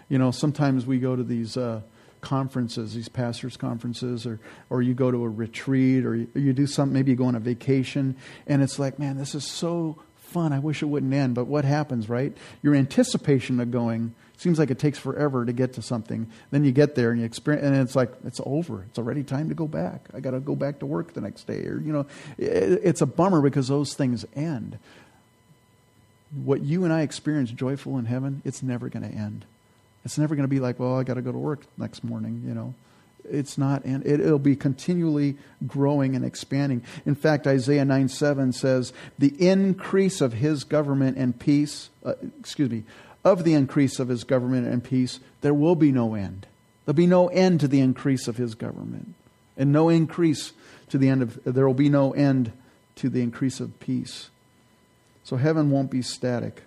You know, sometimes we go to these. Uh, conferences, these pastors' conferences, or, or you go to a retreat, or you, or you do something, maybe you go on a vacation, and it's like, man, this is so fun. I wish it wouldn't end. But what happens, right? Your anticipation of going seems like it takes forever to get to something. Then you get there and you experience, and it's like it's over. It's already time to go back. I got to go back to work the next day, or you know, it, it's a bummer because those things end. What you and I experience joyful in heaven, it's never going to end. It's never going to be like, well, I got to go to work next morning, you know it's not, and it, will be continually growing and expanding. In fact, Isaiah 9 7 says, The increase of his government and peace, uh, excuse me, of the increase of his government and peace, there will be no end. There'll be no end to the increase of his government, and no increase to the end of, there will be no end to the increase of peace. So heaven won't be static.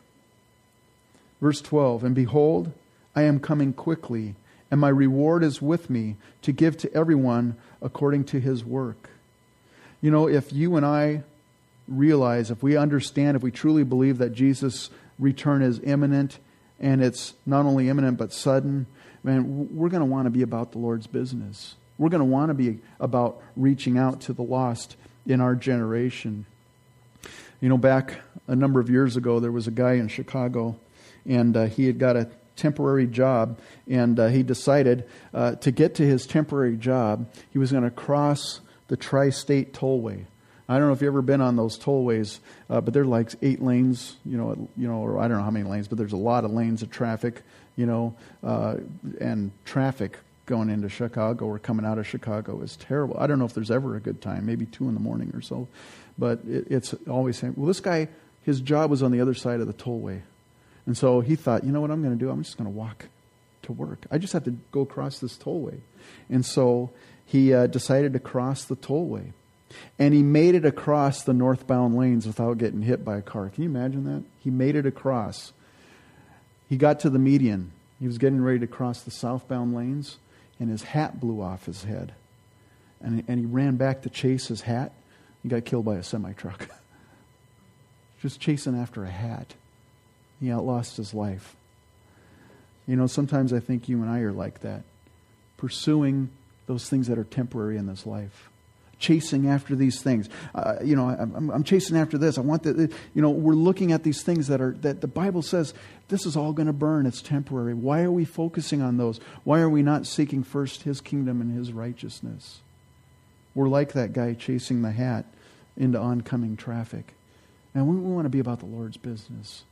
Verse 12, And behold, I am coming quickly and my reward is with me to give to everyone according to his work. You know, if you and I realize, if we understand, if we truly believe that Jesus' return is imminent and it's not only imminent but sudden, man, we're going to want to be about the Lord's business. We're going to want to be about reaching out to the lost in our generation. You know, back a number of years ago, there was a guy in Chicago, and uh, he had got a temporary job, and uh, he decided uh, to get to his temporary job, he was going to cross the tri state tollway. I don't know if you've ever been on those tollways, uh, but they're like eight lanes, you know, you know, or I don't know how many lanes, but there's a lot of lanes of traffic, you know, uh, and traffic going into Chicago or coming out of Chicago is terrible. I don't know if there's ever a good time, maybe two in the morning or so, but it, it's always saying, well. This guy, his job was on the other side of the tollway. And so he thought, you know what I'm going to do? I'm just going to walk to work. I just have to go across this tollway. And so he uh, decided to cross the tollway. And he made it across the northbound lanes without getting hit by a car. Can you imagine that? He made it across. He got to the median. He was getting ready to cross the southbound lanes, and his hat blew off his head. And, and he ran back to chase his hat. He got killed by a semi truck. Just chasing after a hat. He outlost his life. You know, sometimes I think you and I are like that, pursuing those things that are temporary in this life, chasing after these things. Uh, you know, I'm, I'm, chasing after this. I want that. You know, we're looking at these things that are that the Bible says this is all going to burn. It's temporary. Why are we focusing on those? Why are we not seeking first His kingdom and His righteousness? We're like that guy chasing the hat into oncoming traffic, and we, we want to be about the Lord's business.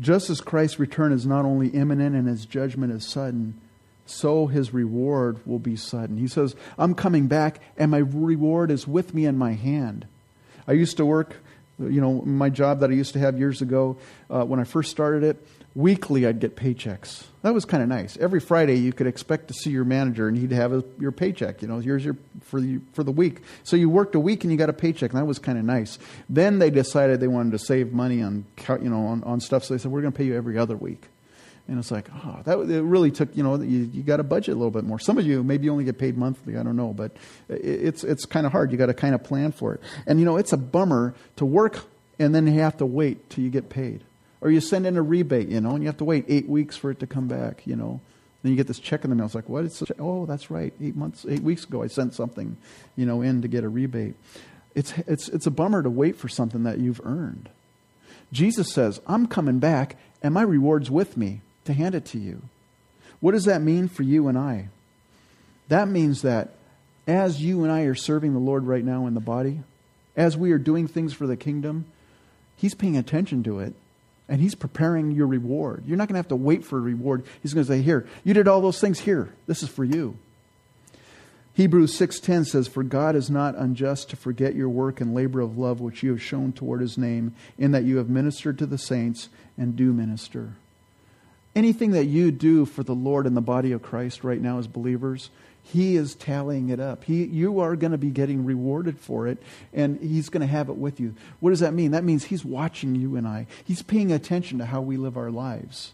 Just as Christ's return is not only imminent and his judgment is sudden, so his reward will be sudden. He says, I'm coming back, and my reward is with me in my hand. I used to work, you know, my job that I used to have years ago, uh, when I first started it, weekly I'd get paychecks. That was kind of nice. Every Friday you could expect to see your manager and he'd have a, your paycheck. You know, here's your for the for the week. So you worked a week and you got a paycheck, and that was kind of nice. Then they decided they wanted to save money on you know on, on stuff, so they said we're going to pay you every other week. And it's like, oh, that it really took, you know, you, you got to budget a little bit more. Some of you maybe only get paid monthly, I don't know, but it's, it's kind of hard. You got to kind of plan for it. And, you know, it's a bummer to work and then you have to wait till you get paid. Or you send in a rebate, you know, and you have to wait eight weeks for it to come back, you know. Then you get this check in the mail. It's like, what? It's oh, that's right. Eight months, eight weeks ago, I sent something, you know, in to get a rebate. It's it's it's a bummer to wait for something that you've earned. Jesus says, "I'm coming back, and my reward's with me to hand it to you." What does that mean for you and I? That means that as you and I are serving the Lord right now in the body, as we are doing things for the kingdom, He's paying attention to it and he's preparing your reward. You're not going to have to wait for a reward. He's going to say, "Here, you did all those things here. This is for you." Hebrews 6:10 says, "For God is not unjust to forget your work and labor of love which you have shown toward his name, in that you have ministered to the saints and do minister." Anything that you do for the Lord and the body of Christ right now as believers, he is tallying it up. He, you are going to be getting rewarded for it, and He's going to have it with you. What does that mean? That means He's watching you and I, He's paying attention to how we live our lives.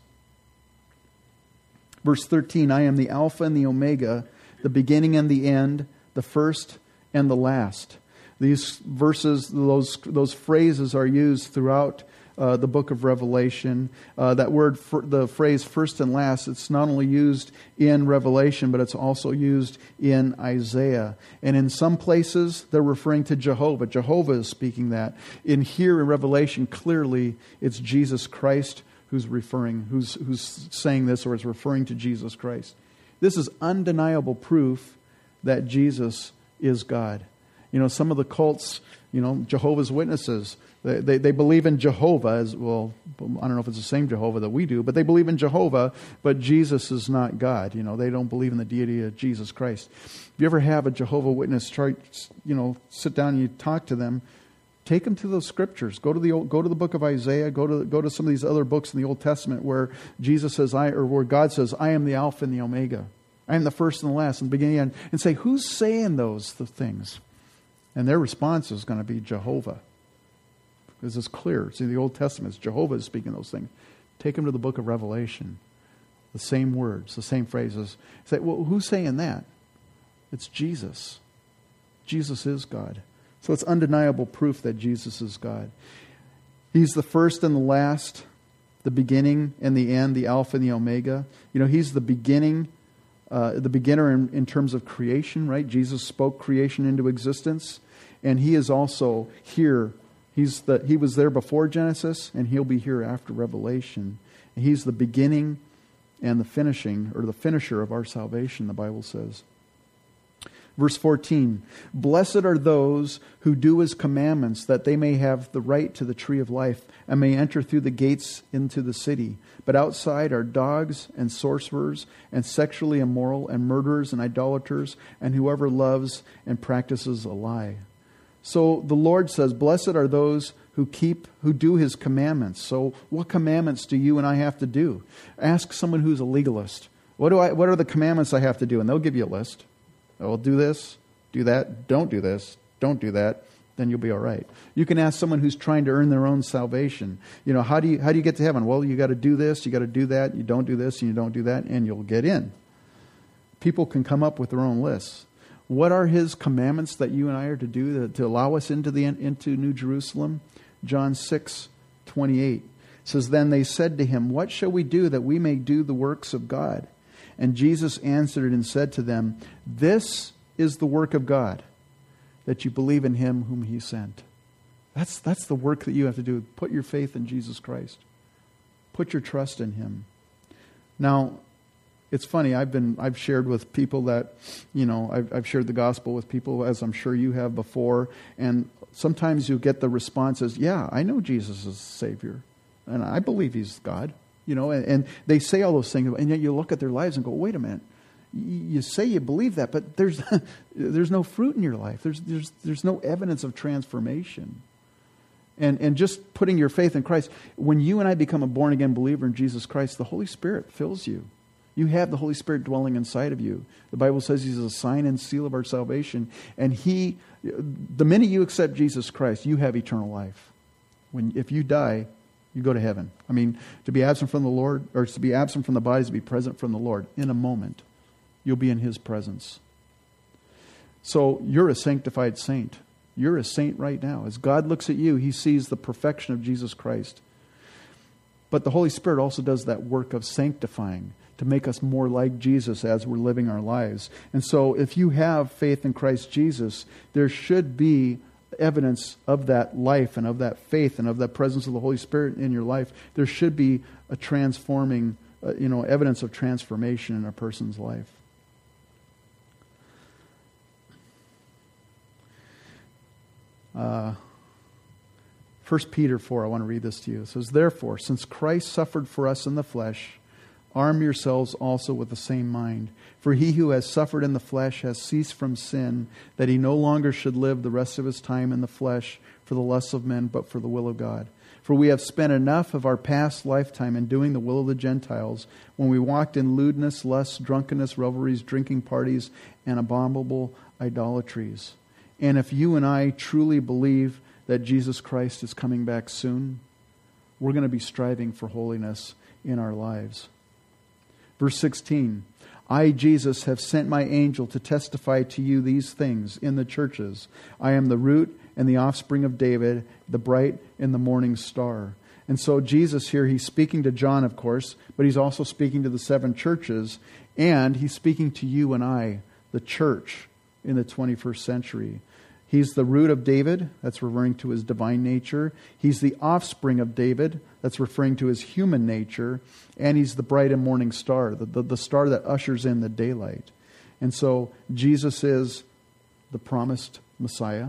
Verse 13 I am the Alpha and the Omega, the beginning and the end, the first and the last. These verses, those, those phrases are used throughout uh, the book of Revelation. Uh, that word, the phrase first and last, it's not only used in Revelation, but it's also used in Isaiah. And in some places, they're referring to Jehovah. Jehovah is speaking that. In here in Revelation, clearly, it's Jesus Christ who's referring, who's, who's saying this or is referring to Jesus Christ. This is undeniable proof that Jesus is God. You know, some of the cults, you know, Jehovah's Witnesses, they, they, believe in Jehovah as well. I don't know if it's the same Jehovah that we do, but they believe in Jehovah, but Jesus is not God. You know, they don't believe in the deity of Jesus Christ. If you ever have a Jehovah Witness try, you know, sit down and you talk to them, take them to those scriptures. Go to the old, go to the book of Isaiah. Go to go to some of these other books in the Old Testament where Jesus says, "I," or where God says, "I am the Alpha and the Omega. I am the first and the last and the beginning and, and say, who's saying those things? And their response is going to be Jehovah. Because it's clear. See, the Old Testament, Jehovah is speaking those things. Take them to the book of Revelation. The same words, the same phrases. Say, well, who's saying that? It's Jesus. Jesus is God. So it's undeniable proof that Jesus is God. He's the first and the last, the beginning and the end, the Alpha and the Omega. You know, He's the beginning uh, the beginner in, in terms of creation, right? Jesus spoke creation into existence, and he is also here. He's the, he was there before Genesis, and he'll be here after Revelation. He's the beginning and the finishing, or the finisher of our salvation, the Bible says. Verse 14 Blessed are those who do his commandments, that they may have the right to the tree of life and may enter through the gates into the city. But outside are dogs and sorcerers and sexually immoral and murderers and idolaters and whoever loves and practices a lie. So the Lord says, Blessed are those who keep, who do his commandments. So what commandments do you and I have to do? Ask someone who's a legalist. What, do I, what are the commandments I have to do? And they'll give you a list. I'll do this, do that, don't do this, don't do that then you'll be all right. You can ask someone who's trying to earn their own salvation. You know, how do you how do you get to heaven? Well, you got to do this, you got to do that, you don't do this, and you don't do that, and you'll get in. People can come up with their own lists. What are his commandments that you and I are to do to, to allow us into the into New Jerusalem? John 6, 28 says, Then they said to him, What shall we do that we may do the works of God? And Jesus answered and said to them, This is the work of God that you believe in him whom he sent. That's, that's the work that you have to do. Put your faith in Jesus Christ. Put your trust in him. Now, it's funny. I've been I've shared with people that, you know, I've, I've shared the gospel with people as I'm sure you have before, and sometimes you get the responses, "Yeah, I know Jesus is Savior, and I believe He's God." You know, and, and they say all those things, and yet you look at their lives and go, "Wait a minute, you say you believe that, but there's, there's no fruit in your life. There's, there's, there's no evidence of transformation. And, and just putting your faith in Christ, when you and I become a born again believer in Jesus Christ, the Holy Spirit fills you. You have the Holy Spirit dwelling inside of you. The Bible says He's a sign and seal of our salvation. And He, the minute you accept Jesus Christ, you have eternal life. When, if you die, you go to heaven. I mean, to be absent from the Lord, or to be absent from the body is to be present from the Lord in a moment you'll be in His presence. So you're a sanctified saint. You're a saint right now. As God looks at you, He sees the perfection of Jesus Christ. But the Holy Spirit also does that work of sanctifying to make us more like Jesus as we're living our lives. And so, if you have faith in Christ Jesus, there should be evidence of that life and of that faith and of that presence of the Holy Spirit in your life. There should be a transforming, uh, you know, evidence of transformation in a person's life. Uh, 1 Peter 4, I want to read this to you. It says, Therefore, since Christ suffered for us in the flesh, arm yourselves also with the same mind. For he who has suffered in the flesh has ceased from sin, that he no longer should live the rest of his time in the flesh for the lusts of men, but for the will of God. For we have spent enough of our past lifetime in doing the will of the Gentiles, when we walked in lewdness, lust, drunkenness, revelries, drinking parties, and abominable idolatries. And if you and I truly believe that Jesus Christ is coming back soon, we're going to be striving for holiness in our lives. Verse 16 I, Jesus, have sent my angel to testify to you these things in the churches. I am the root and the offspring of David, the bright and the morning star. And so, Jesus here, he's speaking to John, of course, but he's also speaking to the seven churches, and he's speaking to you and I, the church, in the 21st century. He's the root of David. That's referring to his divine nature. He's the offspring of David. That's referring to his human nature. And he's the bright and morning star, the, the, the star that ushers in the daylight. And so Jesus is the promised Messiah.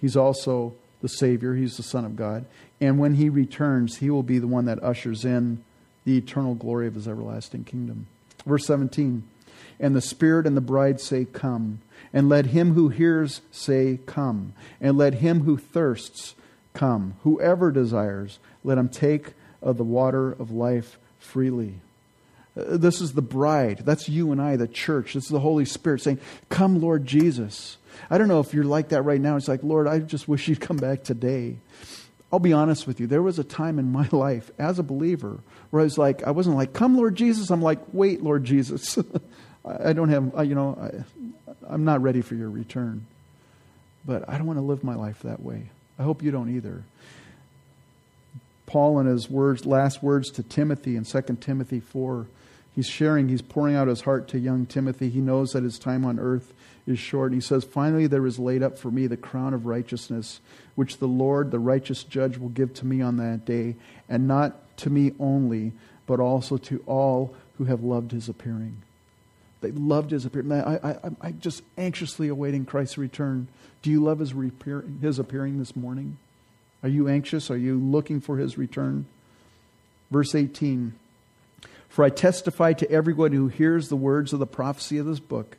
He's also the Savior. He's the Son of God. And when he returns, he will be the one that ushers in the eternal glory of his everlasting kingdom. Verse 17 And the Spirit and the bride say, Come. And let him who hears say, Come. And let him who thirsts come. Whoever desires, let him take of the water of life freely. Uh, this is the bride. That's you and I, the church. This is the Holy Spirit saying, Come, Lord Jesus. I don't know if you're like that right now. It's like, Lord, I just wish you'd come back today. I'll be honest with you. There was a time in my life as a believer where I was like, I wasn't like, come, Lord Jesus. I'm like, wait, Lord Jesus. I don't have, you know, I, I'm not ready for your return. But I don't want to live my life that way. I hope you don't either. Paul, in his words, last words to Timothy in 2 Timothy 4, he's sharing, he's pouring out his heart to young Timothy. He knows that his time on earth is short. He says, Finally, there is laid up for me the crown of righteousness, which the Lord, the righteous judge, will give to me on that day, and not to me only, but also to all who have loved his appearing. They loved his appearing. Man, I, I, I'm just anxiously awaiting Christ's return. Do you love his, his appearing this morning? Are you anxious? Are you looking for his return? Verse 18 For I testify to everyone who hears the words of the prophecy of this book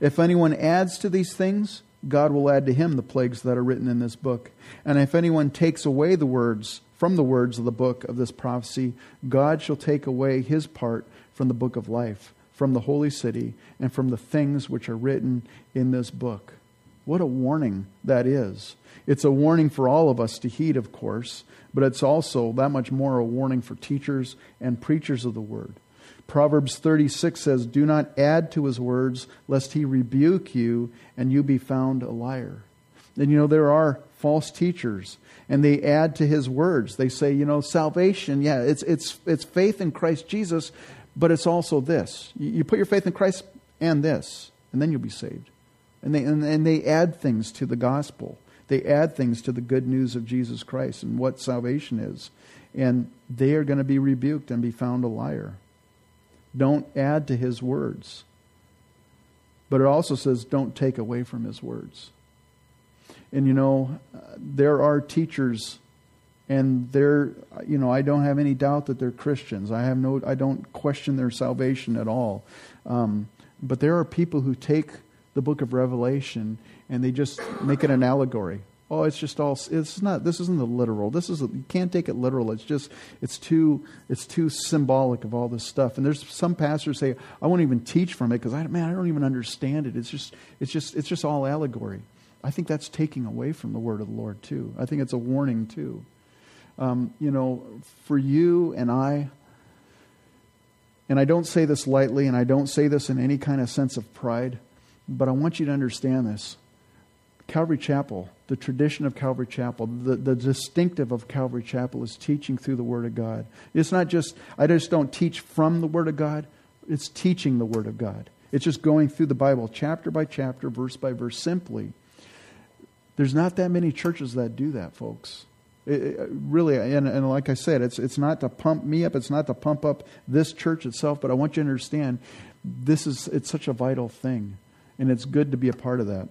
if anyone adds to these things, God will add to him the plagues that are written in this book. And if anyone takes away the words from the words of the book of this prophecy, God shall take away his part from the book of life, from the holy city, and from the things which are written in this book. What a warning that is. It's a warning for all of us to heed, of course, but it's also that much more a warning for teachers and preachers of the word. Proverbs 36 says, Do not add to his words, lest he rebuke you and you be found a liar. And you know, there are false teachers, and they add to his words. They say, you know, salvation, yeah, it's, it's, it's faith in Christ Jesus, but it's also this. You put your faith in Christ and this, and then you'll be saved. And they, and, and they add things to the gospel. They add things to the good news of Jesus Christ and what salvation is. And they are going to be rebuked and be found a liar. Don't add to his words. But it also says, don't take away from his words. And you know, uh, there are teachers, and they're, you know, I don't have any doubt that they're Christians. I have no, I don't question their salvation at all. Um, but there are people who take the book of Revelation and they just make it an allegory oh, it's just all. It's not. This isn't the literal. This is. You can't take it literal. It's just. It's too. It's too symbolic of all this stuff. And there's some pastors say, I won't even teach from it because I man, I don't even understand it. It's just. It's just. It's just all allegory. I think that's taking away from the word of the Lord too. I think it's a warning too. Um, you know, for you and I. And I don't say this lightly, and I don't say this in any kind of sense of pride, but I want you to understand this. Calvary Chapel the tradition of Calvary Chapel, the, the distinctive of Calvary Chapel is teaching through the Word of God. It's not just, I just don't teach from the Word of God, it's teaching the Word of God. It's just going through the Bible chapter by chapter, verse by verse, simply. There's not that many churches that do that, folks. It, it, really, and, and like I said, it's, it's not to pump me up, it's not to pump up this church itself, but I want you to understand this is, it's such a vital thing, and it's good to be a part of that.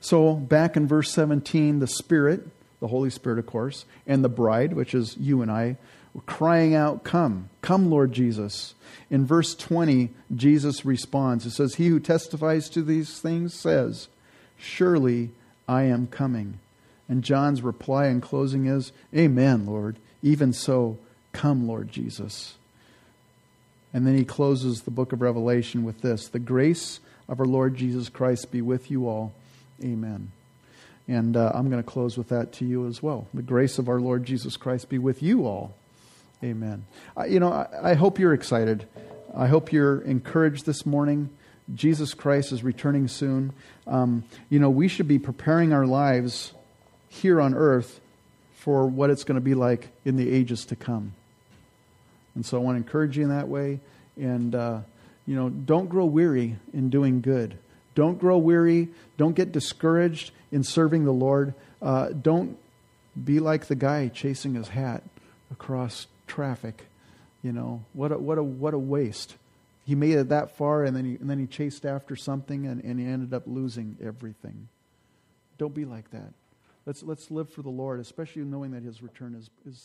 So, back in verse 17, the Spirit, the Holy Spirit, of course, and the bride, which is you and I, crying out, Come, come, Lord Jesus. In verse 20, Jesus responds. It says, He who testifies to these things says, Surely I am coming. And John's reply in closing is, Amen, Lord. Even so, come, Lord Jesus. And then he closes the book of Revelation with this The grace of our Lord Jesus Christ be with you all. Amen. And uh, I'm going to close with that to you as well. The grace of our Lord Jesus Christ be with you all. Amen. I, you know, I, I hope you're excited. I hope you're encouraged this morning. Jesus Christ is returning soon. Um, you know, we should be preparing our lives here on earth for what it's going to be like in the ages to come. And so I want to encourage you in that way. And, uh, you know, don't grow weary in doing good. Don't grow weary. Don't get discouraged in serving the Lord. Uh, don't be like the guy chasing his hat across traffic. You know, what a, what a, what a waste. He made it that far and then he, and then he chased after something and, and he ended up losing everything. Don't be like that. Let's, let's live for the Lord, especially knowing that his return is, is